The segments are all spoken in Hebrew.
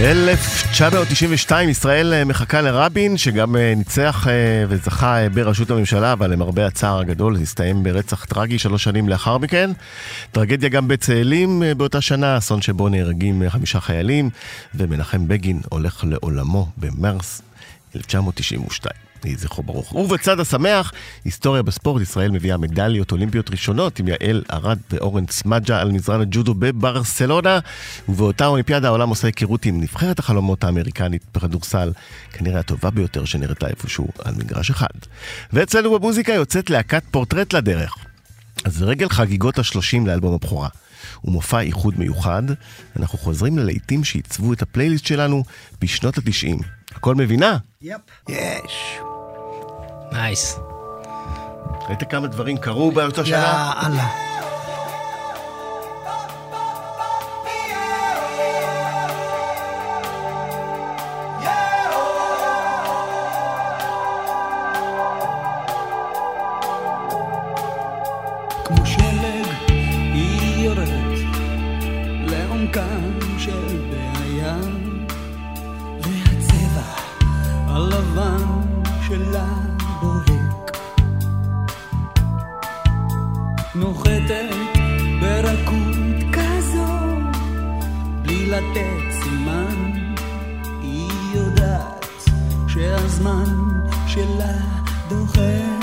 1992, ישראל אה, מחכה לרבין, שגם אה, ניצח אה, וזכה בראשות הממשלה, אבל למרבה הצער הגדול, זה הסתיים ברצח טרגי שלוש שנים לאחר מכן. טרגדיה גם בצאלים באותה שנה, אסון שבו נהרגים חמישה חיילים, ומנחם בגין הולך לעולמו במרס 1992. יהי זכרו ברוך. ובצד השמח, היסטוריה בספורט, ישראל מביאה מדליות אולימפיות ראשונות עם יעל ארד ואורן סמדג'ה על מזרן הג'ודו בברסלונה, ובאותה אולימפיאדה העולם עושה היכרות עם נבחרת החלומות האמריקנית בכדורסל, כנראה הטובה ביותר שנראתה איפשהו על מגרש אחד. ואצלנו במוזיקה יוצאת להקת פורטרט לדרך. אז לרגל חגיגות השלושים לאלבום הבכורה. ומופע איחוד מיוחד, אנחנו חוזרים ללהיטים שעיצבו את הפלייליסט שלנו בשנות התשעים. הכל מבינה? Yep. יש. Nice. ראית כמה דברים קרו באותה שנה? יאללה. כמו שלג של בעיה והצבע הלבן שלה בוהק. נוחתת ברכות כזו בלי לתת סימן. היא יודעת שהזמן שלה דוחק.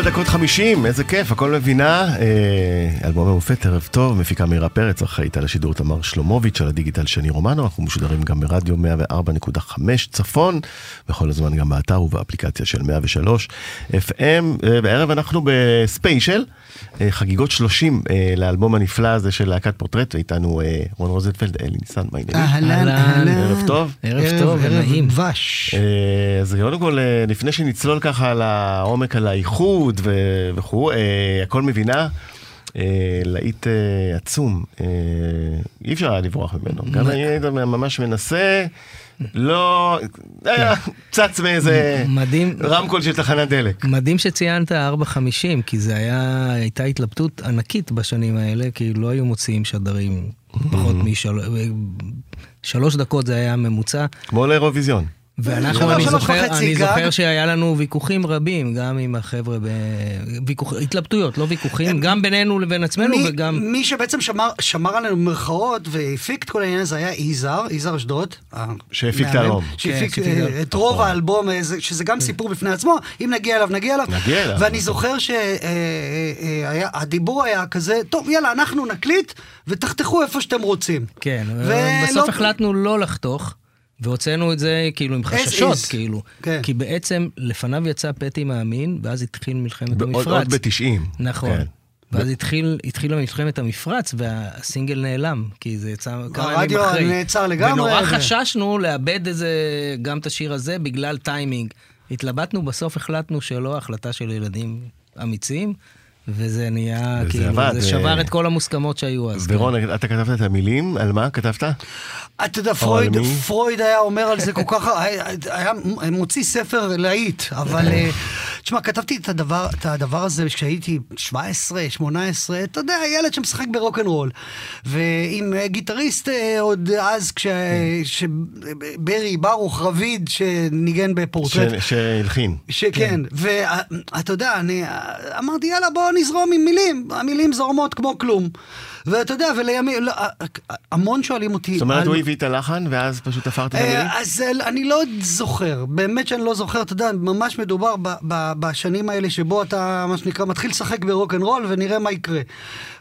ארבע דקות חמישים, איזה כיף, הכל מבינה. אה, אלבום המופת, ערב טוב, מפיקה מירה פרץ, אחראית על השידור תמר שלומוביץ', על הדיגיטל שני רומנו, אנחנו משודרים גם ברדיו 104.5 צפון, בכל הזמן גם באתר ובאפליקציה של 103 FM. אה, בערב אנחנו בספיישל, אה, חגיגות 30 אה, לאלבום הנפלא הזה של להקת פורטרט, ואיתנו אה, רון רוזנפלד, אלי ניסן, מה העניינים? אהלן, אהלן. ערב טוב. ערב טוב ערב. דבש. אה, אז קודם כל, לפני שנצלול ככה על העומק, על האיחוד ו- וכו', אה, הכל מבינה, אה, להיט אה, עצום, אי אפשר היה לברוח ממנו. גם אני היית ממש מנסה, לא, היה צץ מאיזה רמקול של תחנת דלק. מדהים שציינת 4.50, כי זה היה, הייתה התלבטות ענקית בשנים האלה, כי לא היו מוציאים שדרים פחות משלוש דקות זה היה הממוצע. כמו לאירוויזיון. ואנחנו, אני זוכר, אני. זוכר שהיה לנו ויכוחים רבים, גם עם החבר'ה, ב... ויכוח... התלבטויות, לא ויכוחים, גם בינינו לבין עצמנו מי- וגם... מי שבעצם שמר- שמר עלינו במרכאות והפיק את כל העניין הזה היה יזהר, יזהר אשדוד. שהפיק את האלבום. שהפיק כן, אה, את רוב האלבום, אה, זה- שזה גם סיפור בפני עצמו, אם נגיע אליו, נגיע אליו. נגיע אליו. ואני זוכר שהדיבור היה כזה, טוב, יאללה, אנחנו נקליט ותחתכו איפה שאתם רוצים. כן, בסוף החלטנו לא לחתוך, והוצאנו את זה כאילו עם חששות, is. כאילו. כן. כי בעצם לפניו יצא פטי מאמין, ואז התחיל מלחמת עוד המפרץ. עוד ב-90. נכון. כן. ואז התחיל, התחילה מלחמת המפרץ והסינגל נעלם, כי זה יצא כמה ימים הרדיו אחרי. נעצר לגמרי, ונורא ו- חששנו לאבד איזה, גם את השיר הזה בגלל טיימינג. התלבטנו, בסוף החלטנו שלא, החלטה של ילדים אמיצים, וזה נהיה, וזה כאילו, עבד, זה שבר אה, את כל המוסכמות שהיו אז. כן. ורון, אתה כתבת את המילים? על מה כתבת? אתה יודע, פרויד? פרויד היה אומר על זה כל כך, היה, היה מוציא ספר להיט, אבל אה, תשמע, כתבתי את הדבר, את הדבר הזה כשהייתי 17, 18, אתה יודע, ילד שמשחק ברוקנרול, ועם אה, גיטריסט אה, עוד אז, כש- שברי ברוך רביד, שניגן בפורטרט. שהלחין. שכן, ואתה יודע, אני אמרתי, יאללה, בוא נזרום עם מילים. המילים זורמות כמו כלום. ואתה יודע, ולימים, לא, המון שואלים אותי... זאת אומרת, על- הוא הביא את הלחן, ואז פשוט תפרת את המילים? אה, אז אה, אני לא זוכר, באמת שאני לא זוכר, אתה יודע, ממש מדובר ב- ב- בשנים האלה שבו אתה, מה שנקרא, מתחיל לשחק ברוקנרול ונראה מה יקרה.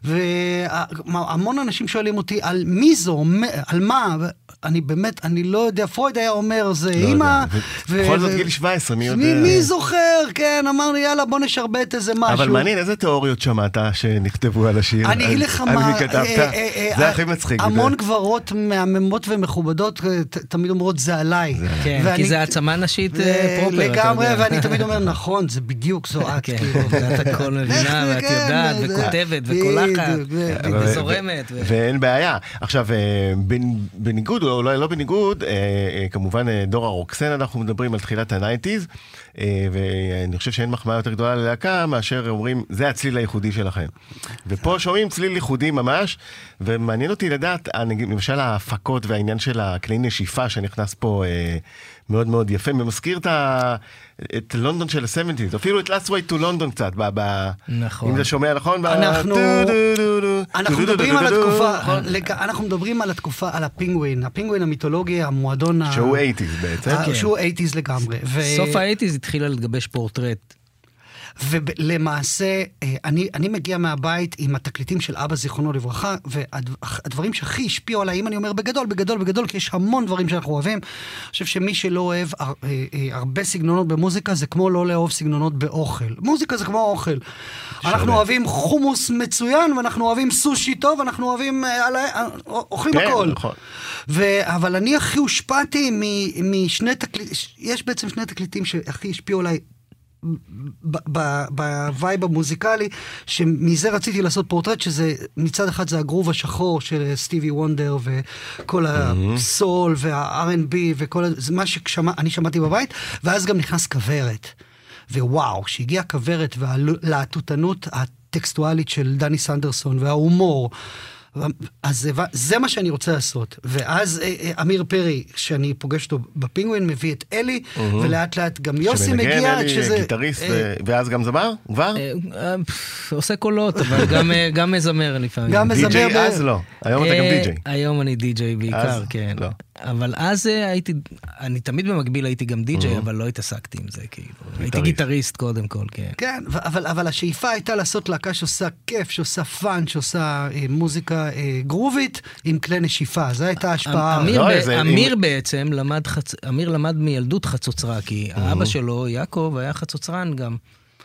והמון אנשים שואלים אותי על מי זו, על מה, אני באמת, אני לא יודע, פרויד היה אומר, זה לא אימא... ו- בכל זאת גיל 17, מי יודע? מי, מי זוכר, כן, אמר לי, יאללה, בוא נשרבט איזה משהו. אבל מעניין, איזה תיאוריות שמעת שנכתבו על השיר? אני אגיד לך על מה, מי כתבת? אה, אה, אה, זה אה, הכי מצחיק. המון זה- גברות מהממות ומכובדות אה, ת- תמיד אומרות זה עליי. כן, ואני- כי זה העצמה נשית ו- אה, פרופר, אתה לגמרי, יודע. ואני תמיד אומר, נכון, זה בדיוק זו את. כן, כאילו. ואת הכל מבינה, איך- ואת כן, יודעת, זה- וכותבת, וקולחת, וזורמת. ואין בעיה. עכשיו, בנ- בניגוד, אולי לא בניגוד, אה, אה, כמובן אה, דור הרוקסן, אנחנו מדברים על תחילת ה nineties, ואני חושב שאין מחמאה יותר גדולה ללהקה מאשר אומרים, זה הצליל הייחודי שלכם. ופה שומעים צליל ייחודי ממש, ומעניין אותי לדעת, למשל ההפקות והעניין של הכלי נשיפה שנכנס פה מאוד מאוד יפה, ומזכיר את ה... את לונדון של ה-70's, אפילו את Last Train to London קצת, נכון. אם זה שומע נכון, אנחנו-. מדברים על התקופה, אנחנו מדברים על התקופה, על הפינגווין, הפינגווין המיתולוגי, המועדון. שהוא 80's בעצם. ה- כן. שהוא 80's לגמרי. סוף האייטיז התחילה להתגבש פורטרט. ולמעשה, אה, אני, אני מגיע מהבית עם התקליטים של אבא, זיכרונו לברכה, והדברים שהכי השפיעו עליי, אם אני אומר בגדול, בגדול, בגדול, כי יש המון דברים שאנחנו אוהבים, אני חושב שמי שלא אוהב הר- אה, אה, הרבה סגנונות במוזיקה, זה כמו לא לאהוב סגנונות באוכל. מוזיקה זה כמו אוכל. אנחנו אוהבים חומוס מצוין, ואנחנו אוהבים סושי טוב, אנחנו אוהבים, אוכלים כן, הכל. נכון. ו- אבל אני הכי הושפעתי מ- משני תקליטים, יש בעצם שני תקליטים שהכי השפיעו עליי ב vibe המוזיקלי, שמזה רציתי לעשות פורטרט, שזה מצד אחד זה הגרוב השחור של סטיבי וונדר, וכל ה soul וה-R&B וכל זה מה שאני שמעתי בבית, ואז גם נכנס כוורת. ווואו, כשהגיעה כוורת והלהטוטנות הטקסטואלית של דני סנדרסון וההומור, אז זה, זה מה שאני רוצה לעשות. ואז אה, אה, אמיר פרי, שאני פוגש אותו בפינגווין, מביא את אלי, ולאט לאט גם יוסי מגיע, שמנגן, אלי, שזה... גיטריסט, אה, ואז גם זמר? כבר? אה, עושה קולות, אבל גם, גם מזמר לפעמים. גם מזמר די.ג'יי אז לא, היום אתה גם די.ג'יי. היום אני די.ג'יי בעיקר, אז כן. לא. אבל אז אה, הייתי, אני תמיד במקביל הייתי גם די-ג'יי, אבל לא התעסקתי עם זה, כאילו. הייתי גיטריסט קודם כל, כן. כן, אבל, אבל השאיפה הייתה לעשות להקה שעושה כיף, שעושה fun, שעושה אה, מוזיקה אה, גרובית עם כלי נשיפה. זו הייתה ההשפעה. אמיר, לא, ב- זה- אמיר בעצם למד, חצ... אמיר למד מילדות חצוצרה, כי האבא שלו, יעקב, היה חצוצרן גם.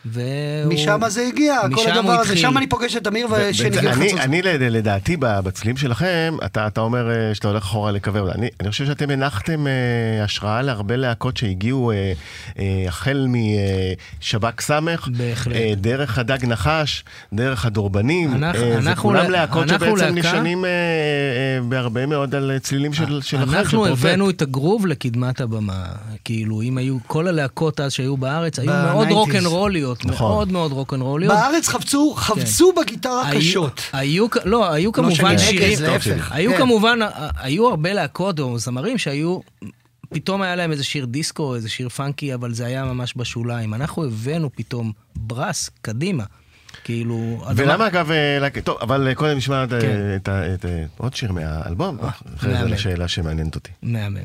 והוא... משם זה הגיע, כל הדבר הזה. שם אני פוגש את אמיר ו- ושניגן אני-. אני לדעתי בצלילים שלכם, אתה אתה אומר אה, שאתה הולך אחורה לקווי, אני אני חושב שאתם הנחתם אה, השראה להרבה להקות שהגיעו אה, אה, החל משב"כ סמך, בהחלט. אה, דרך הדג נחש, דרך הדורבנים, אנחנו- אה, זה אנחנו כולם לה- להקות אנחנו שבעצם להקה- נשענים אה, אה, בהרבה מאוד על צלילים של של אחר, של אנחנו. הבאנו את הגרוב לקדמת הבמה. כאילו, אם היו, כל הלהקות אז שהיו בארץ, היו מאוד ב-90s. רוקנרוליות, נכון. מאוד מאוד רוקנרוליות. בארץ חפצו, חפצו בגיטרה היו- קשות. היו, כ- לא, היו כמובן שאני נגד, שירים, להפך. היו כן. כמובן, היו הרבה להקות או זמרים שהיו, פתאום היה להם איזה שיר דיסקו, איזה שיר פאנקי, אבל זה היה ממש בשוליים. אנחנו הבאנו פתאום ברס קדימה. כאילו... הדבר- ולמה אגב, אה, טוב, אבל אה, קודם נשמע את, אה, כן. את ה- את, אה, עוד שיר מהאלבום, אחרי זה. לשאלה שמעניינת אותי. מהמם.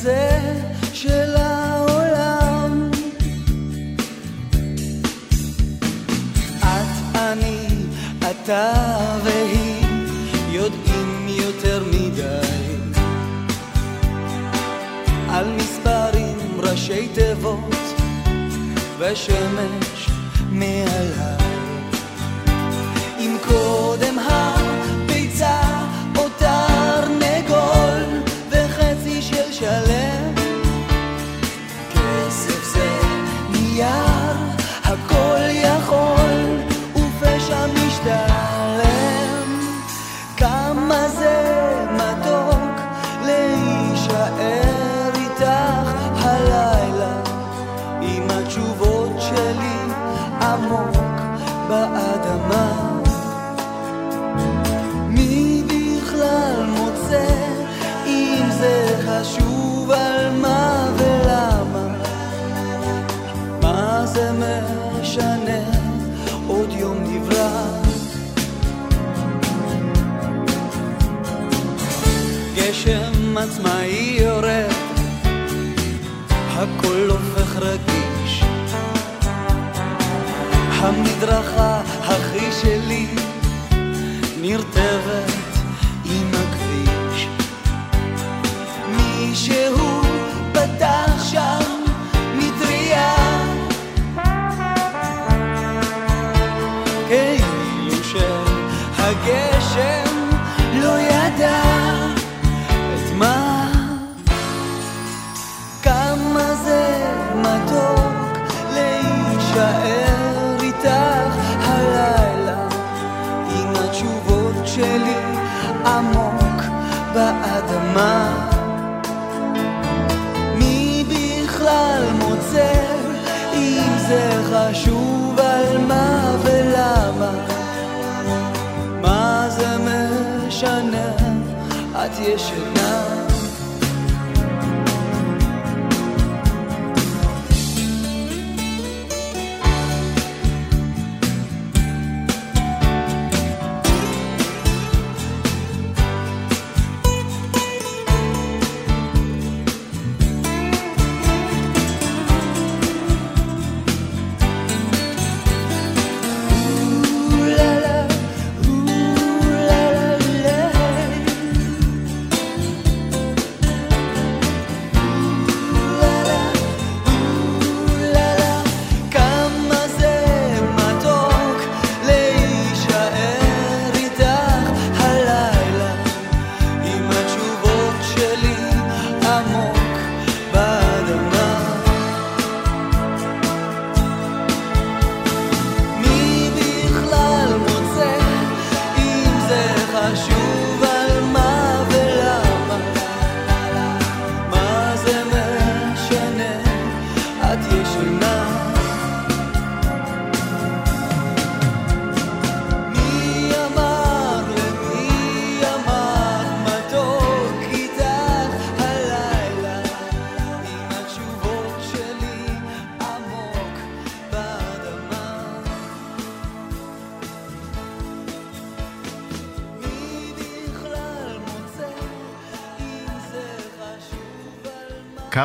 הקצה של העולם? את, אני, אתה והיא יודעים יותר מדי על מספרים, ראשי תיבות ושמש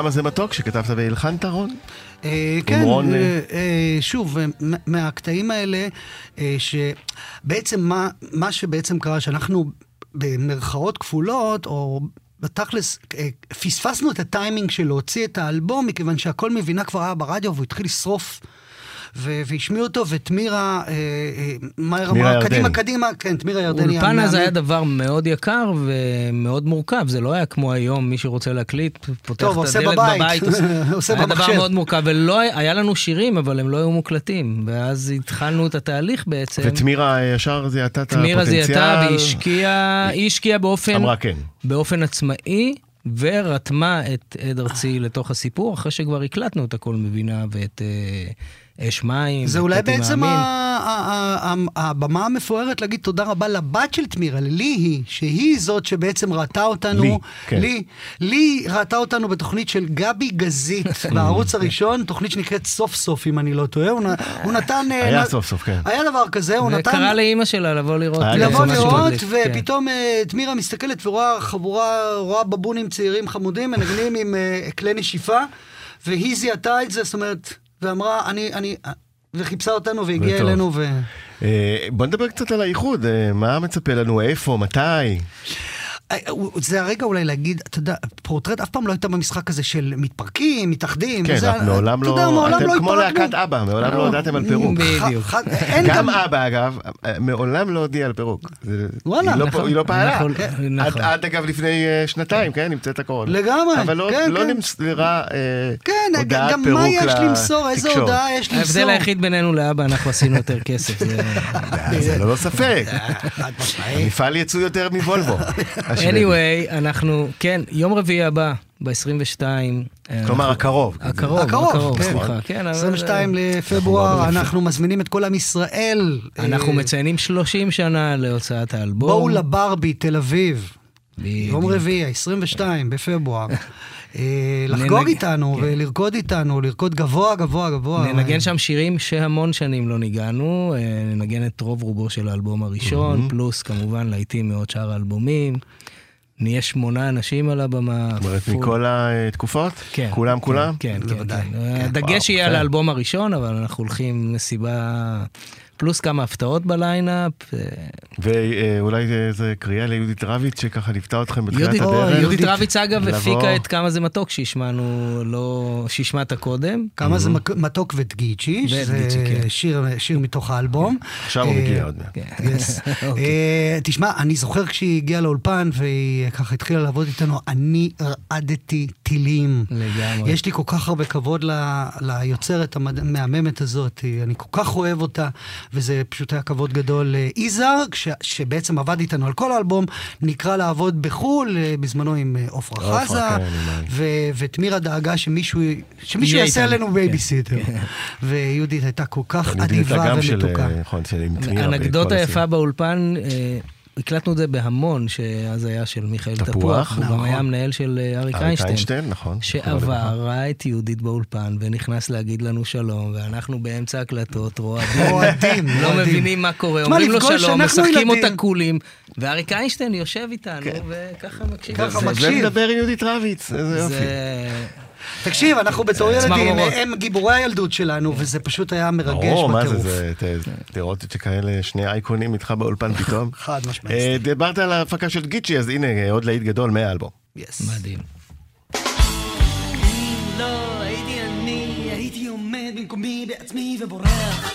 כמה זה מתוק שכתבת והלחנת, רון? אה, כן, רון, אה, אה, שוב, מה- מהקטעים האלה, שבעצם מה, מה שבעצם קרה, שאנחנו במרכאות כפולות, או בתכלס, פספסנו את הטיימינג של להוציא את האלבום, מכיוון שהכל מבינה כבר היה ברדיו, והוא התחיל לשרוף. והשמיעו אותו, ותמירה, אה, אה, מאיר תמירה אמרה, קדימה. קדימה, כן, תמירה ירדני. אולפן אז. היה דבר מאוד יקר ומאוד מורכב, זה לא היה כמו היום, מי שרוצה להקליט, פותח את הדלת בבית. עושה היה דבר במחשב. מאוד מורכב, ולא היה לנו שירים, אבל הם לא היו מוקלטים, ואז התחלנו את התהליך בעצם. ותמירה ישר זיהתה את הפוטנציאל. תמירה זיהתה והיא השקיעה, היא השקיעה באופן, אמרה כן. באופן עצמאי, ורתמה את עד ארצי לתוך הסיפור, אחרי שכבר הקלטנו את הכל מבינה ואת אה, אש מים. זה אולי בעצם הבמה המפוארת להגיד תודה רבה לבת של תמירה, לי היא, שהיא זאת שבעצם ראתה אותנו, לי, כן. לי, לי ראתה אותנו בתוכנית של גבי גזית בערוץ הראשון, תוכנית שנקראת סוף סוף, אם אני לא טועה, הוא נתן... אה, היה נ- סוף סוף, כן. היה דבר כזה, הוא נתן... וקרא לאימא שלה לבוא לראות. אה, לבוא משהו לראות, מדליק, כן. ופתאום אה, תמירה מסתכלת ורואה חבורה, רואה בבונים צעירים חמודים, מנגנים עם אה, כלי נשיפה, והיא זיהתה את זה, זאת אומרת, ואמרה, אני, אני, וחיפשה אותנו והגיעה. אלינו, ו... אה, בוא נדבר קצת על האיחוד, אה, מה מצפה לנו, איפה, מתי? אה, זה הרגע אולי להגיד, אתה יודע, פורטרט אף פעם לא הייתה במשחק הזה של מתפרקים, מתאחדים. כן, את מעולם אתה יודע, לא, מעולם אתם לא כמו. להקת אבא, מעולם לא הודעתם על פירוק. בדיוק. גם גם... אבא, אגב, מעולם לא הודיעה על פירוק. וואלה. היא לא- נכון, היא לא פעלה. נכון, עד- נכון. עד אגב לפני אה, שנתיים, כן, נמצאת הקורונה. לגמרי, אבל לא- כן, לא כן. נמסרה אה, כן, הודעת גם פירוק מה יש למסור, איזה לתקשורת. הודעה יש למסור. ההבדל היחיד בינינו לאבא, אנחנו עשינו יותר כסף. זה- אה, ללא ספק. המפעל יצוא יותר מבולבו. השוודי. anyway, אנחנו, כן, יום רביעי הבא, ב-22. כלומר, הקרוב. הקרוב, הקרוב, הקרוב, כן. סליחה. כן, אבל- 22 לפברואר, אנחנו מזמינים את כל עם ישראל. אנחנו אה, מציינים 30 שנה להוצאת האלבום. בואו לברבי, תל אביב. יום רביעי, ה-22 בפברואר. אה, לחגוג איתנו כן. ולרקוד איתנו, לרקוד גבוה, גבוה, גבוה. ננגן שם שירים שהמון שנים לא ניגענו, אה, ננגן את רוב רובו של האלבום הראשון, פלוס כמובן להיטים מעוד שאר האלבומים. נהיה שמונה אנשים על הבמה. זאת אומרת, מכל התקופות? כן. כולם, כולם? כן, כן. בוודאי. כן. כן. הדגש יהיה על. האלבום הראשון, אבל אנחנו הולכים מסיבה... פלוס כמה הפתעות בליינאפ. אה, ואולי איזה קריאה ליהודית רביץ שככה ליוותה אתכם בתחילת יהודית, הדרך? יהודית- יהודית רביץ אגב לבוא. הפיקה את כמה זה מתוק שהשמענו, לא, שהשמעת קודם. כמה זה מק- מתוק ודגיצ'י, שזה כן. שיר, שיר מתוך האלבום. עכשיו הוא אה, מגיע עוד מעט. כן. Yes. אוקיי. אה, תשמע, אני זוכר כשהיא הגיעה לאולפן והיא ככה התחילה לעבוד איתנו, אני רעדתי טילים. לגמרי. יש לי כל כך הרבה כבוד ל- ליוצרת המד- המהממת הזאת, אני כל כך אוהב אותה, וזה פשוט היה כבוד גדול. אה, יזהר, כש- שבעצם עבד איתנו על כל האלבום, נקרא לעבוד בחו"ל, אה, בזמנו עם אה, עפרה עפרה, חזה, כן, ותמירה דאגה שמישהו שמישהו יעשה. עלינו בייביסיטר. ויהודית הייתה כל כך אדיבה ומתוקה. אה, נכון, של עם תמירה. אנקדוטה יפה. באולפן, אה, הקלטנו את זה בהמון, שאז היה של מיכאל תפוח, תפוח, הוא גם נכון. היה המנהל של אה, אריק אריק איינשטיין. איינשטיין, נכון. שעבר, ראה את יהודית באולפן ונכנס להגיד לנו שלום, ואנחנו באמצע הקלטות רועדים, רועדים, לא. מבינים מה קורה, אומרים לו שלום, משחקים ילדים. אותה קולים, ואריק איינשטיין יושב איתנו, וככה מקשיב. ככה זה- מקשיב. ומדבר עם יהודית רביץ, איזה יופי. תקשיב, אנחנו בתור ילדים, צמרמורות. הם גיבורי הילדות שלנו, וזה פשוט היה מרגש ברור, מה זה, בטירוף. זה, לראות את שכאלה שני אייקונים איתך באולפן פתאום. חד משמעית. אה, דיברת על ההפקה של גיצ'י, אז הנה, אה, עוד להיט גדול מהאלבום. Yes. מדהים. אם לא הייתי אני, הייתי עומד במקומי בעצמי ובורח.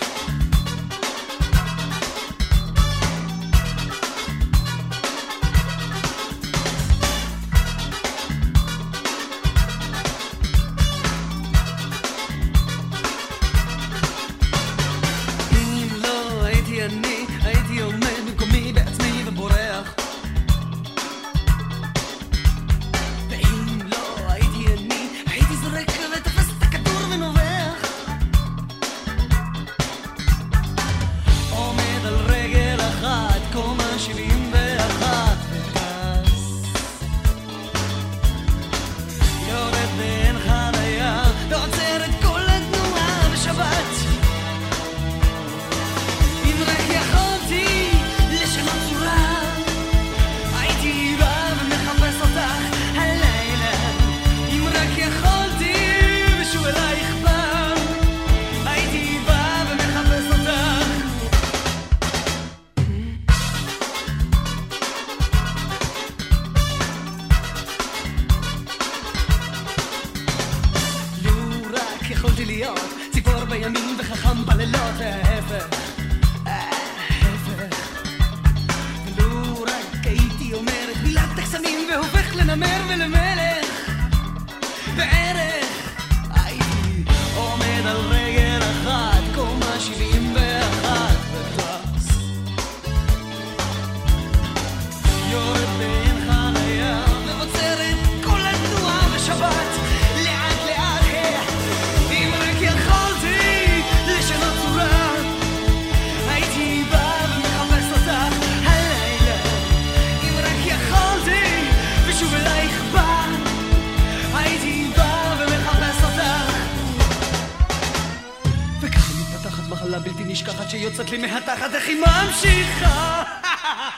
שיוצאת לי מהתחת איך היא ממשיכה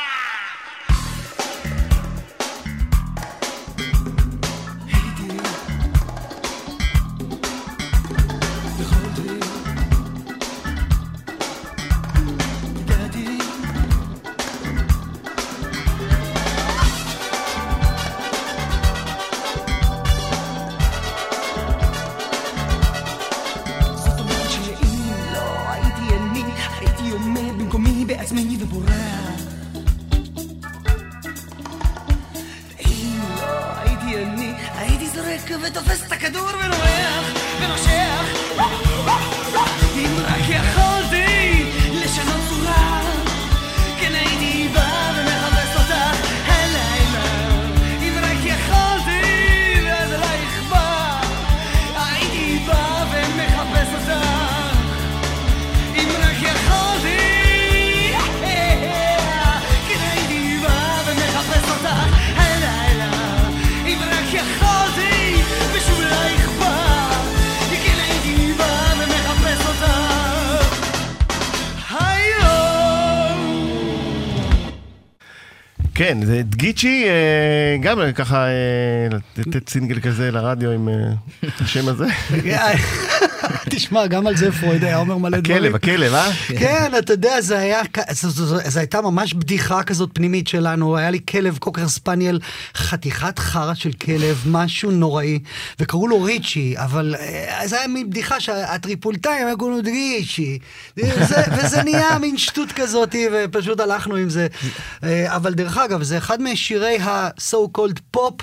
כן, זה דגיצ'י, אה, גם ככה אה, לתת סינגל כזה לרדיו עם אה, השם הזה. תשמע, גם על זה פרויד היה אומר מלא דברים. הכלב, הכלב, אה? כן, אתה יודע, זה היה, זו- הייתה ממש בדיחה כזאת פנימית שלנו, היה לי כלב קוקר ספניאל, חתיכת חרא של כלב, משהו נוראי, וקראו לו ריצ'י, אבל אה, זה היה מין בדיחה שהטריפולטאים היו קוראים לו ריצ'י, וזה, נהיה מין שטות כזאת, ופשוט הלכנו עם זה. אה, אבל דרך אגב, זה אחד משירי ה-so called פופ.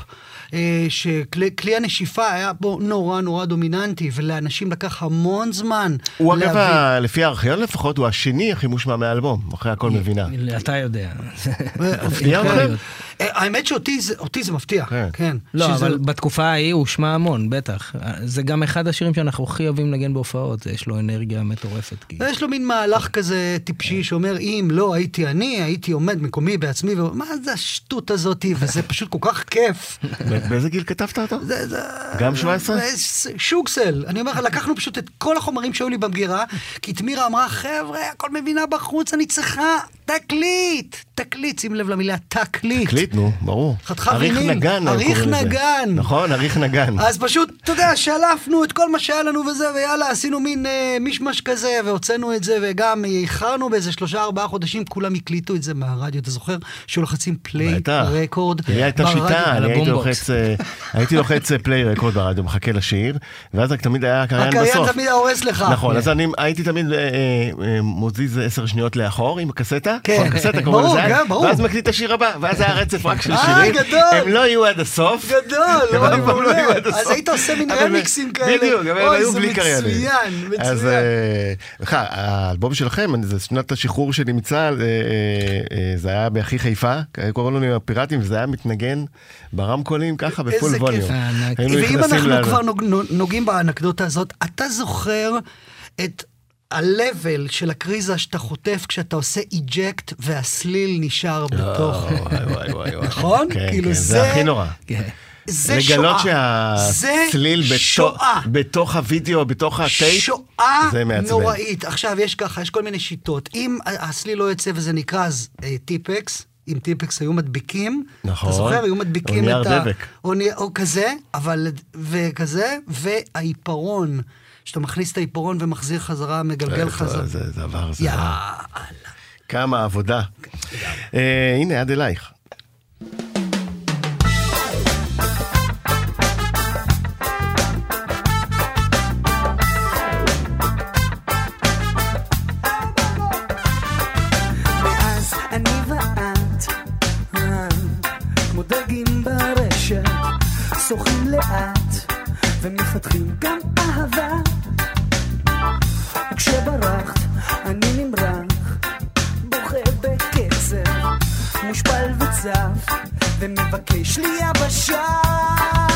אה, שכלי כלי הנשיפה היה בו נורא נורא דומיננטי, ולאנשים לקח המון זמן הוא אגב, להבין. ה- לפי הארכיון לפחות, הוא השני הכי מושמע מהאלבום, אחרי הכל מבינה. אתה יודע. מפתיע. אה, האמת שאותי זה, מפתיע, כן. כן. לא, שזה- אבל בתקופה ההיא הוא שמע המון, בטח. זה גם אחד השירים שאנחנו הכי אוהבים לנגן בהופעות, יש לו אנרגיה מטורפת. כי- יש לו מין מהלך כזה טיפשי שאומר, אם לא הייתי אני, הייתי עומד מקומי בעצמי, ומה זה השטות הזאתי, וזה פשוט כל כך כיף. באיזה גיל כתבת אותו? גם 17? זה שוגסל. אני אומר לך, לקחנו פשוט את כל החומרים שהיו לי במגירה, כי תמירה אמרה, חבר'ה, הכל מבינה בחוץ, אני צריכה תקליט. תקליט, שים לב למילה תקליט. תקליט, נו, ברור. חתיכה אריך. נגן, אריך. נגן. נכון, אריך נגן. אז פשוט, אתה יודע, שלפנו את כל מה שהיה לנו וזה, ויאללה, עשינו מין אה, מישמש כזה, והוצאנו את זה, וגם איחרנו באיזה שלושה ארבעה חודשים, כולם הקליטו את זה מהרדיו, אתה זוכר? שהיו לוחצים פליי. רקורד. לי הייתה. שיטה, אני הייתי. לוחץ, אה, הייתי לוחץ אה, פליי רקורד ברדיו, מחכה לשיר, ואז רק תמיד היה הקריין בסוף. הקריין תמיד היה הורס לך. נכון, אז אני הייתי תמיד אה, אה, מוזיז עשר שניות לאחור עם הקסטה, כן. ברור, ברור. ואז מקליט את השיר הבא, ואז היה רצף רק של אה, שירים, גדול. הם לא יהיו עד הסוף, גדול, הם אוי, לא יהיו מעולה. עד הסוף. אז היית עושה מין הם- רמיקסים כאלה. בדיוק, אבל הם אוי, היו זה בלי קריינים. מצוין, אז מצוין. אה, בכלל, האלבום שלכם, זה שנת השחרור שלי מצה"ל, אה, אה, אה, זה היה באחי חיפה, קוראים לנו הפיראטים, וזה היה מתנגן ברמקולים ככה ב full איזה volume. כיף. ענק. היינו ואם אנחנו כבר נוג- נוגעים באנקדוטה הזאת, אתה זוכר את ה-level של הקריזה שאתה חוטף כשאתה עושה eject והסליל נשאר בתוך... וואי, וואי, וואי. נכון? כן, כאילו כן, זה- זה הכי נורא. כן. זה שואה. לגלות שהסליל בתוך- שואה. הוידאו, בתוך הטייפ, שואה זה מעצבן. נוראית. עכשיו, יש ככה, יש כל מיני שיטות. אם הסליל לא יוצא וזה נקרא אז אה, טיפקס, אם טיפקס היו מדביקים, נכון. אתה זוכר? היו מדביקים או נייר את ה... דבק. או, ני... או כזה, אבל... וכזה, והעיפרון. שאתה מכניס את העיפרון ומחזיר חזרה, מגלגל חזרה. זה דבר, זה יאללה. כמה עבודה. אה, הנה, עד אלייך. שוחים לאט צריכים גם אהבה. כשברחת, אני נמרח, בוכה בקצב, מושפל וצף, ומבקש לי יבשה.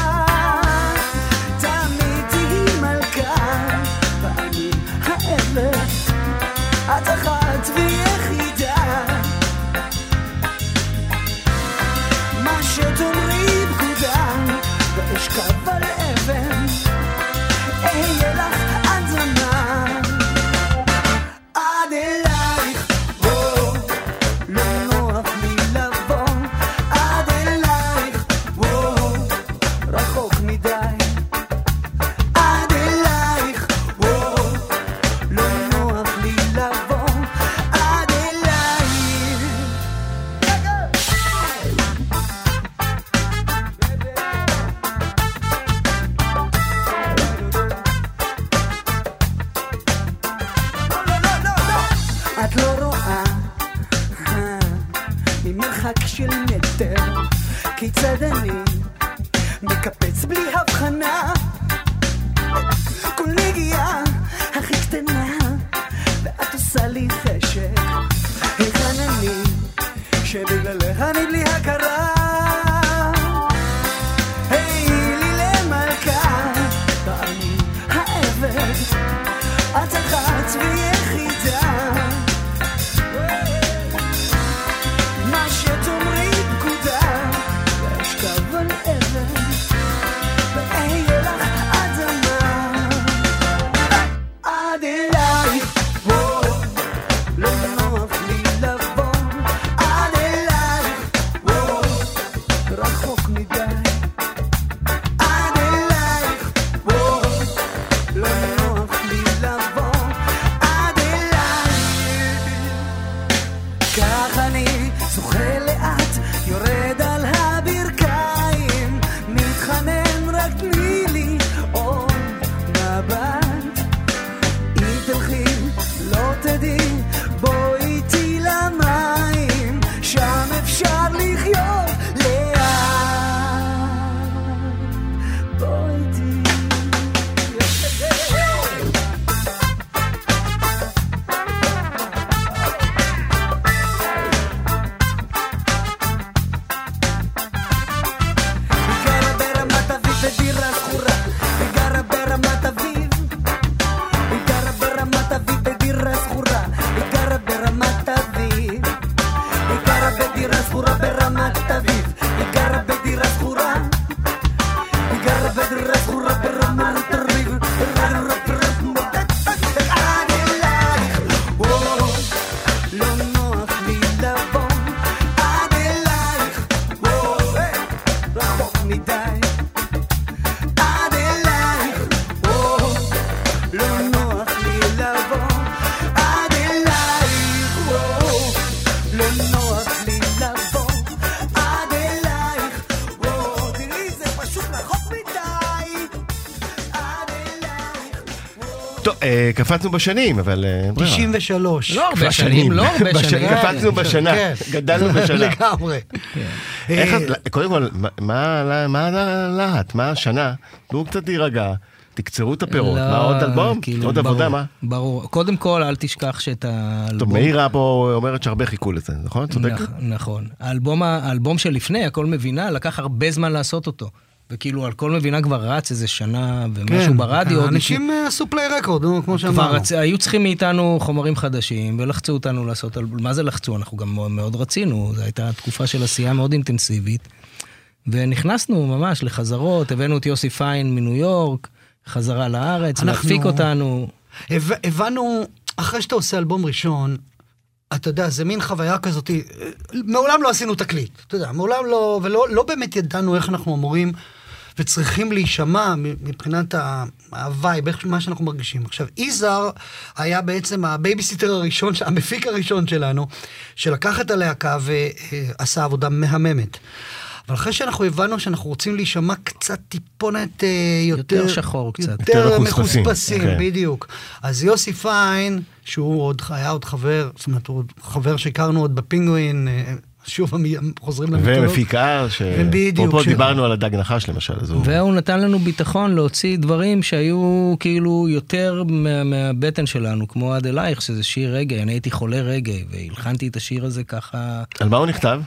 קפצנו בשנים, אבל... אה, ברירה. 93. לא הרבה שנים, לא הרבה בשנים, שנים. קפצנו בשנה, כן. גדלנו בשנה. לגמרי. אה, את- קודם כל, מה- הלהט? מה השנה? תנו קצת להירגע, תקצרו את הפירות. לא, מה עוד אלבום? כאילו, עוד ברור, עבודה, מה? ברור. קודם כל, אל תשכח שאת האלבום... טוב, מאירה פה אומרת שהרבה חיכו לזה, נכון? צודק? נכ- נכון. האלבום שלפני, הכל מבינה, לקח הרבה זמן לעשות אותו. וכאילו, על כל מבינה כבר רץ איזה שנה ומשהו ברדיו. עוד אנשים אה, עשו פליי רקורד, נו, כמו כבר שאמרנו. רצ... היו צריכים מאיתנו חומרים חדשים, ולחצו אותנו לעשות, מה זה לחצו? אנחנו גם מאוד, רצינו, זו הייתה תקופה של עשייה מאוד אינטנסיבית. ונכנסנו ממש לחזרות, הבאנו את יוסי פיין מניו יורק, חזרה לארץ, אנחנו- להפיק אותנו. הב- הבנו, אחרי שאתה עושה אלבום ראשון, אתה יודע, זה מין חוויה כזאת, אה, מעולם לא עשינו תקליט, אתה יודע, מעולם לא, ולא לא באמת ידענו איך אנחנו אמורים וצריכים להישמע מבחינת ה- ה vibe, איך מה שאנחנו מרגישים. עכשיו, יזהר היה בעצם הבייביסיטר הראשון, המפיק הראשון שלנו, שלקח את הלהקה ועשה עבודה מהממת. אבל אחרי שאנחנו הבנו שאנחנו רוצים להישמע קצת טיפונת אה, יותר... יותר שחור קצת. יותר יותר מחוספסים, מחוספסים, כן. בדיוק. אז יוסי פיין, שהוא עוד היה עוד חבר, זאת אומרת, הוא חבר שהכרנו עוד בפינגווין, אה, שוב חוזרים למיתולוגיה. ומפיקה, בדיוק, שאפרופו ש- דיברנו על הדג נחש למשל, אז הוא... והוא נתן לנו ביטחון להוציא דברים שהיו כאילו יותר מה, מהבטן שלנו, כמו עד אלייך, שזה שיר רגע, אני הייתי חולה רגע, והלחנתי את השיר הזה ככה... על מה הוא נכתב?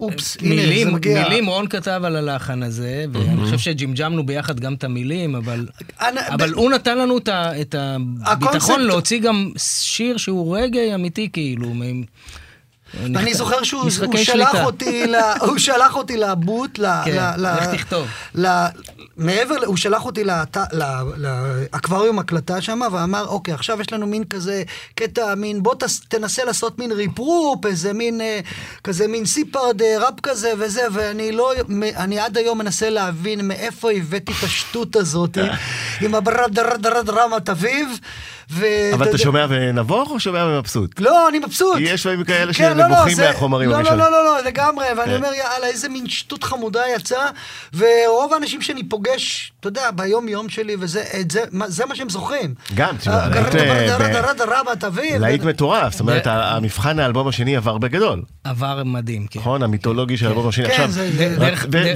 אופס, הנה, זה מילים, מגיע. מילים רון כתב על הלחן הזה, ואני חושב שג'ימג'מנו ביחד גם את המילים, אבל, אני- אבל ב- הוא נתן לנו את, את הביטחון הקונספט- להוציא גם שיר שהוא רגעי אמיתי, כאילו. מ- אני זוכר שהוא שלח. אותי, הוא שלח אותי לבוט, כן, לך תכתוב. מעבר, הוא שלח אותי לאקווריום הקלטה שם, ואמר, אוקיי, עכשיו יש לנו מין כזה קטע, מין, בוא תנסה לעשות מין ריפרופ, איזה מין, אה, כזה מין סיפרד אה, ראפ כזה וזה, ואני לא, אני עד היום מנסה להבין מאיפה הבאתי את השטות הזאת, עם הברד דרד דרד רמת אביב. ו- אבל אתה שומע ונבוך או שומע ומבסוט? לא, אני מבסוט. יש לפעמים כאלה כן, לא, לא, שנבוכים זה- מהחומרים לא, הראשונים. לא, לא, לא, לא, לגמרי, ואני כן. אומר, יאללה, איזה מין שטות חמודה יצאה, ורוב האנשים שאני פוגש, אתה יודע, ביום-יום שלי, וזה זה, מה- זה מה שהם זוכרים. גם, תשמע, אה, להיט, אה. להיט מטורף, זאת אומרת, המבחן האלבום השני עבר בגדול, עבר מדהים, כן. נכון? המיתולוגי של האלבום השני. כן, עכשיו,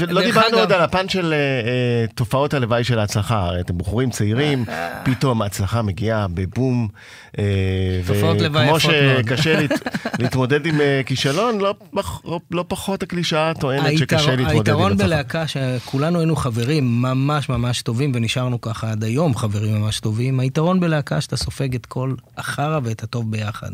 ולא דיברנו עוד על הפן של אה, תופעות הלוואי של ההצלחה, הרי אתם בחורים צעירים, פתאום ההצלחה מגיעה. אה, תופעות לוואי וכמו יפות מאוד. שקשה להת- להתמודד עם אה, כישלון, לא פח- לא פחות הקלישאה טוענת שקשה היתרון- להתמודד עם היתרון הצלחה. בלהקה שכולנו היינו חברים ממש ממש טובים ונשארנו ככה עד היום חברים ממש טובים, היתרון בלהקה שאתה סופג את כל החרא ואת הטוב ביחד.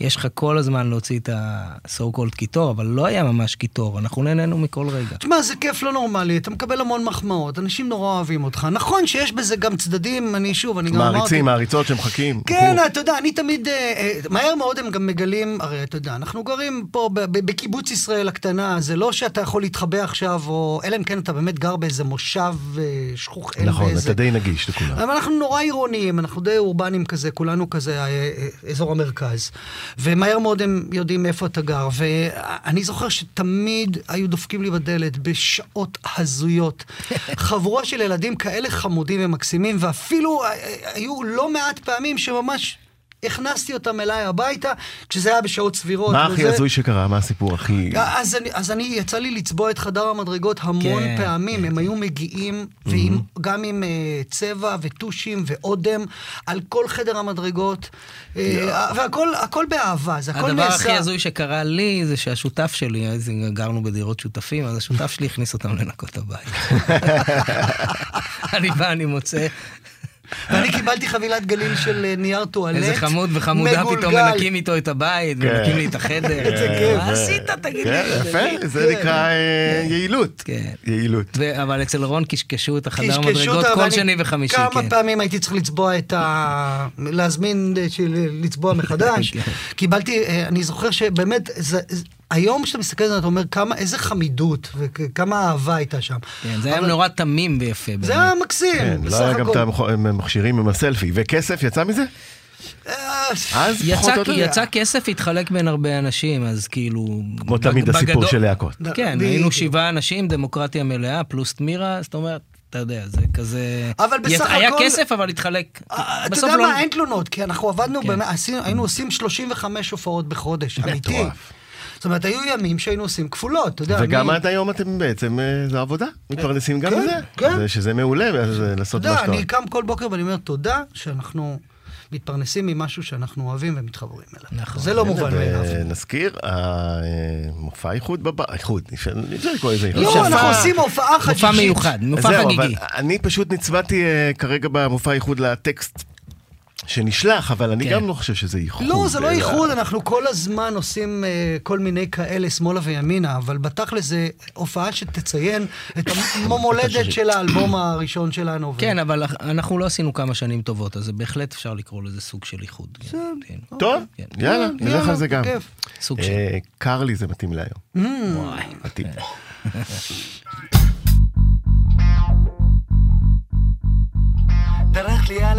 יש לך כל הזמן להוציא את ה-so called קיטור, אבל לא היה ממש קיטור, אנחנו נהנינו מכל רגע. תשמע, זה כיף לא נורמלי, אתה מקבל המון מחמאות, אנשים נורא אוהבים אותך. נכון שיש בזה גם צדדים, אני שוב, אני גם אמרתי... מעריצים, מעריצות שמחכים. כן, אתה יודע, אני תמיד, אה, אה, מהר מאוד הם גם מגלים, הרי אתה יודע, אנחנו גרים פה ב- ב- בקיבוץ ישראל הקטנה, זה לא שאתה יכול להתחבא עכשיו, או אלא אם כן אתה באמת גר באיזה מושב אה, שכוח אל נכון, באיזה... אתה די נגיש לכולם. אבל אנחנו נורא עירוניים, אנחנו די אורבנים כזה, כולנו כזה אזור המרכז. ומהר מאוד הם יודעים איפה אתה גר. ואני זוכר שתמיד היו דופקים לי בדלת בשעות הזויות. חבורה של ילדים כאלה חמודים ומקסימים, ואפילו היו לא מעט פעמים שממש... הכנסתי אותם אליי הביתה, כשזה היה בשעות סבירות. מה הכי הזוי שקרה? מה הסיפור הכי... אז אני, אז אני, יצא לי לצבוע את חדר המדרגות המון כן, פעמים. הם היו מגיעים, ועם, גם עם uh, צבע וטושים ואודם, על כל חדר המדרגות, uh, והכל הכל באהבה, זה הכל הדבר נעשה. הכי הזוי שקרה לי זה שהשותף שלי, אז גרנו בדירות שותפים, אז השותף שלי הכניס אותם לנקות הבית. אני בא, אני מוצא, ואני קיבלתי חבילת גליל של אה, נייר טואלט. איזה חמוד וחמודה, פתאום. מנקים איתו את הבית, כן. ומנקים לי את החדר. איזה כיף. מה עשית, תגיד כן, לי? יפה, זה נקרא אה, יעילות. כן. יעילות. אבל אצל רון קשקשו את החדר אותה, כל שני וחמישי, כמה כן. פעמים הייתי צריך לצבוע את ה... להזמין, אה, של- לצבוע מחדש. כן. קיבלתי, אני זוכר שבאמת, היום כשאתה מסתכל על זה, אתה אומר כמה, איזה חמידות וכמה אהבה הייתה שם. כן, זה היה אבל- נורא תמים ויפה. זה באמת. היה מקסים, כן, בסך לא היה גם הכל. את המכשירים עם הסלפי. וכסף יצא מזה? אה, אז פחות יצא, או יותר. יצא כסף, התחלק בין הרבה אנשים, אז כאילו... כמו תמיד בג- הסיפור בגדול- של להקות. כן, בדיוק. היינו שבעה אנשים, דמוקרטיה מלאה, פלוס תמירה, זאת אומרת, אתה יודע, זה כזה... אבל בסך יצ- היה הכל- כסף, אבל התחלק. אה, אתה יודע לא- מה, אין תלונות, כי אנחנו עבדנו, כן. היינו עושים 35 הופעות בחודש, אמיתי. מטורף. זאת אומרת, היו ימים שהיינו עושים כפולות, אתה יודע. וגם אני- עד היום אתם בעצם, אה, זה עבודה. מתפרנסים גם כן, מזה. כן. זה- שזה מעולה, אז, אה, לעשות מה שאתה אני. קם כל בוקר ואני אומר תודה שאנחנו מתפרנסים ממשהו שאנחנו אוהבים ומתחברים אליו. נכון. זה לא מובן מאליו. ונזכיר, המופע איחוד בבית, איחוד, אי אפשר לקרוא לזה איחוד. לא. אנחנו עושים הופעה חגיגית. מופע מיוחד, מופע חגיגי. אני פשוט נצבעתי אה, כרגע במופע איחוד לטקסט שנשלח, אבל אני כן. גם לא חושב שזה איחוד. לא, זה לא אלא- איחוד, אנחנו כל הזמן עושים אה, כל מיני כאלה שמאלה וימינה, אבל בתכל'ס זה הופעה שתציין את המום הולדת של האלבום הראשון שלנו. ו- כן, אבל אנחנו לא עשינו כמה שנים טובות, אז זה בהחלט אפשר לקרוא לזה סוג של איחוד. כן, כן. טוב, כן. יאללה, כן, נלך על זה גם. סוג של... אה, קר לי זה מתאים להיום. Mm. וואי. מתאים. דרך לי על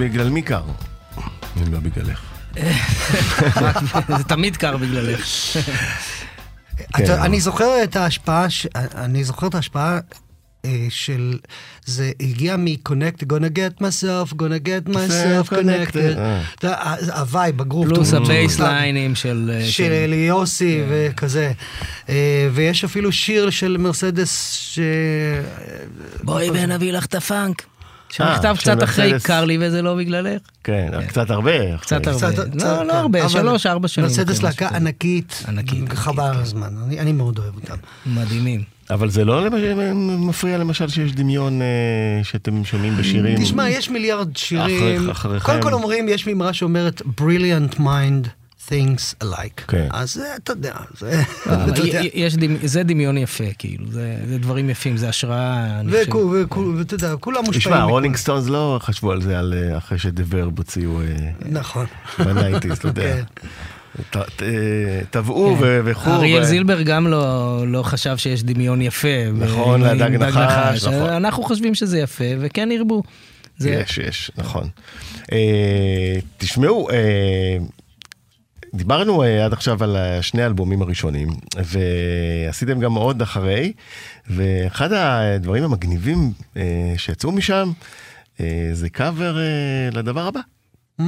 אה, אז בגלל מי קר? אם לא בגללך. זה תמיד קר בגללך. כן, אני זוכר את ההשפעה, אני זוכר את ההשפעה אה, של, זה הגיע מ-connect, gonna get myself, gonna get myself connected. אה. אתה יודע, ה- ה vibe, ה groove. פלוס ה bassline ים של... אה, של אצל יוסי כן. וכזה. אה, ויש אפילו שיר של מרסדס ש... בואי ונביא לך את הפאנק. שנכתב אה, קצת אחרי מרסדס. קר לי וזה לא בגללך. כן, קצת הרבה. קצת. הרבה. לא, לא. הרבה, אבל שלוש, ארבע שנים. מרסדס אחרי להקה. ענקית, חבל כן. הזמן, אני- אני מאוד אוהב אותם. מדהימים. אבל זה לא מפריע למשל שיש דמיון אה, שאתם שומעים בשירים. תשמע, יש מיליארד שירים. אחרי- אחריכם. קודם כל אומרים, יש מימרה שאומרת, brilliant mind thinks alike. כן. אז זה, אתה יודע, זה... אבל אתה יודע. י- יש דמ- זה דמיון יפה, כאילו, זה זה דברים יפים, זה השראה, ואתה יודע, כולם מושפעים. תשמע. רולינג סטונס לא חשבו על זה על, אה, אחרי ש The Verve הוציאו אה, נכון. ב nineties, אתה יודע. כן. אה, טבעו ו- וכו'. אריאל זילבר גם לא, לא חשב שיש דמיון יפה. נכון, לדג נחש, נכון. אנחנו חושבים שזה יפה, וכן ירבו. יש, יש, נכון. אה, תשמעו, אה, דיברנו אה, עד עכשיו על שני האלבומים הראשונים, ועשיתם גם עוד אחרי, ואחד הדברים המגניבים אה, שיצאו משם, אה, זה קאבר אה, לדבר הבא. Mm.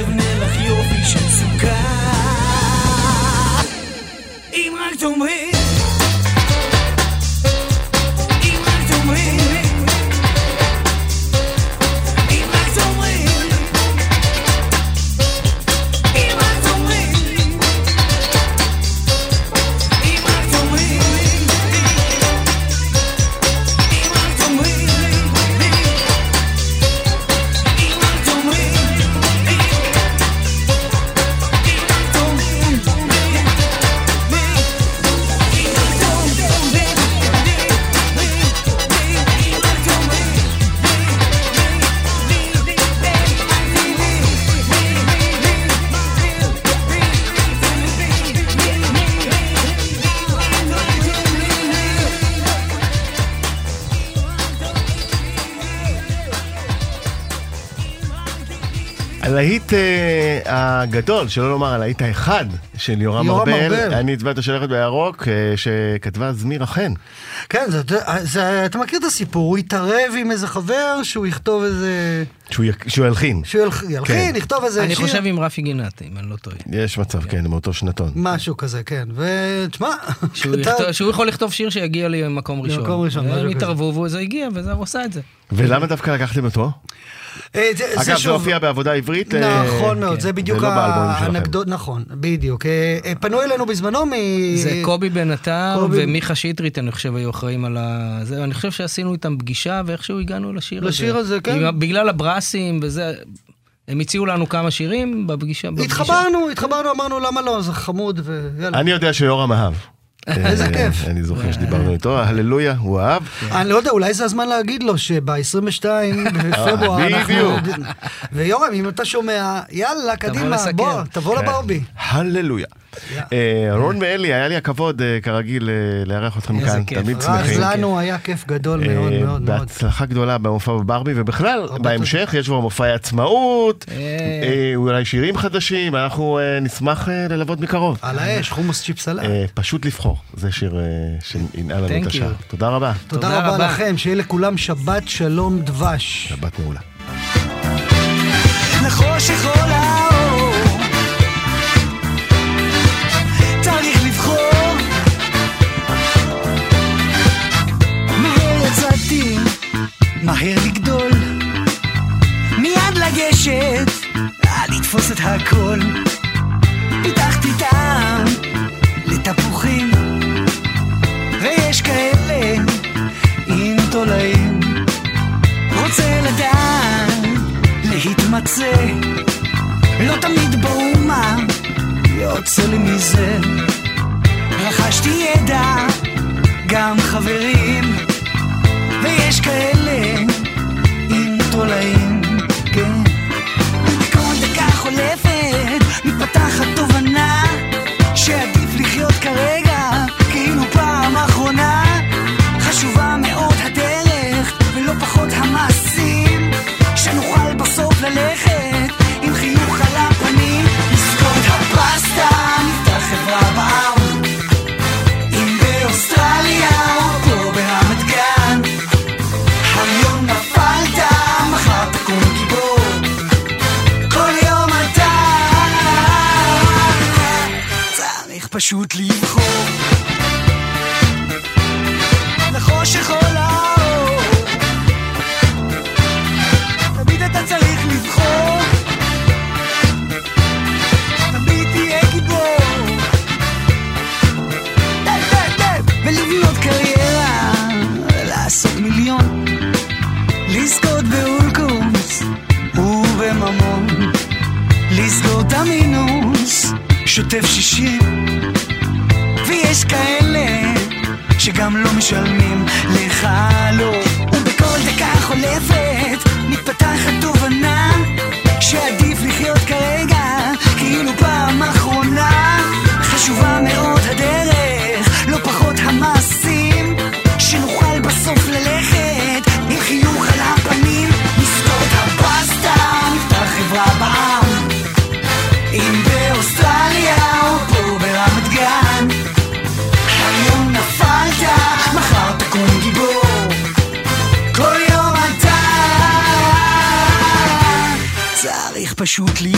אבנה לך יופי של סוכה. הגדול, שלא לומר הלהיט האחד של יורם יורם ארבל, ארבל. אני הצבעת שלכת בירוק, אה, שכתבה זמירה חן. כן, זה, זה, אתה מכיר את הסיפור, הוא התערב עם איזה חבר שהוא יכתוב איזה... שהוא י- שהוא ילחין. שהוא ילח- ילחין, יכתוב איזה אני שיר. חושב עם רפי גינת, אם אני לא טועה. יש מצב, כן, מאותו שנתון. משהו כזה, כן. ותשמע, שהוא יכתוב- שהוא יכול לכתוב שיר שיגיע לי למקום ראשון. למקום ראשון, משהו כזה. התערבו וזה הגיע, וזה הוא עשה את זה. ולמה דווקא לקחתם אותו? אה, זה- זה אגב, זה שוב- הופיע בעבודה עברית. אה, נכון מאוד, כן. זה בדיוק זה שלכם. האנקדוט, נכון, בדיוק. אה, פנו אלינו בזמנו מ... זה קובי בן עטר קובי- ומיכה שטרית, אני חושב, היו אחראים על ה... זה, אני חושב שעשינו איתם פגישה, ואיכשהו הגענו לשיר הזה. לשיר הזה, כן. עם- בגלל הברסים וזה, הם הציעו לנו כמה שירים בפגישה. בפגישה. התחברנו, התחברנו, אמרנו למה לא, זה חמוד, ויאללה. אני יודע שיורם אהב. איזה אה, כיף. אני זוכר שדיברנו איתו, הללויה, הוא אהב. אני לא יודע, אולי זה הזמן להגיד לו שב-22 בפברואר אנחנו... בדיוק. ויורם, אם אתה שומע, יאללה, קדימה. בוא, תבוא כן. לברבי. הללויה. אה, רון ואלי, היה לי הכבוד, אה, כרגיל, אה, לארח אתכם איזה כאן, כיף. תמיד רז, שמחים. לנו היה כיף גדול מאוד מאוד מאוד. בהצלחה גדולה במופע בברבי, ובכלל, בהמשך יש כבר מופעי עצמאות, אולי שירים חדשים, אנחנו נשמח ללוות מקרוב. על האש, חומוס צ'יפ סלט. אה, פשוט לבחור, זה שיר שינעל לנו את השעה. you. תודה רבה, תודה רבה. לכם, שיהיה לכולם שבת שלום דבש. שבת מעולה. לחושך או מהר לגדול. מיד לגשת, לתפוס את הכל. פיתחתי טעם לתפוחים, ויש כאלה עם תולעים. רוצה לדעת, להתמצא, לא תמיד ברור מה יוצא לי מזה. רכשתי ידע, גם חברים, ויש כאלה כותב 60 ויש כאלה שגם לא משלמים לך לא. ובכל דקה חולפת. parachute leap.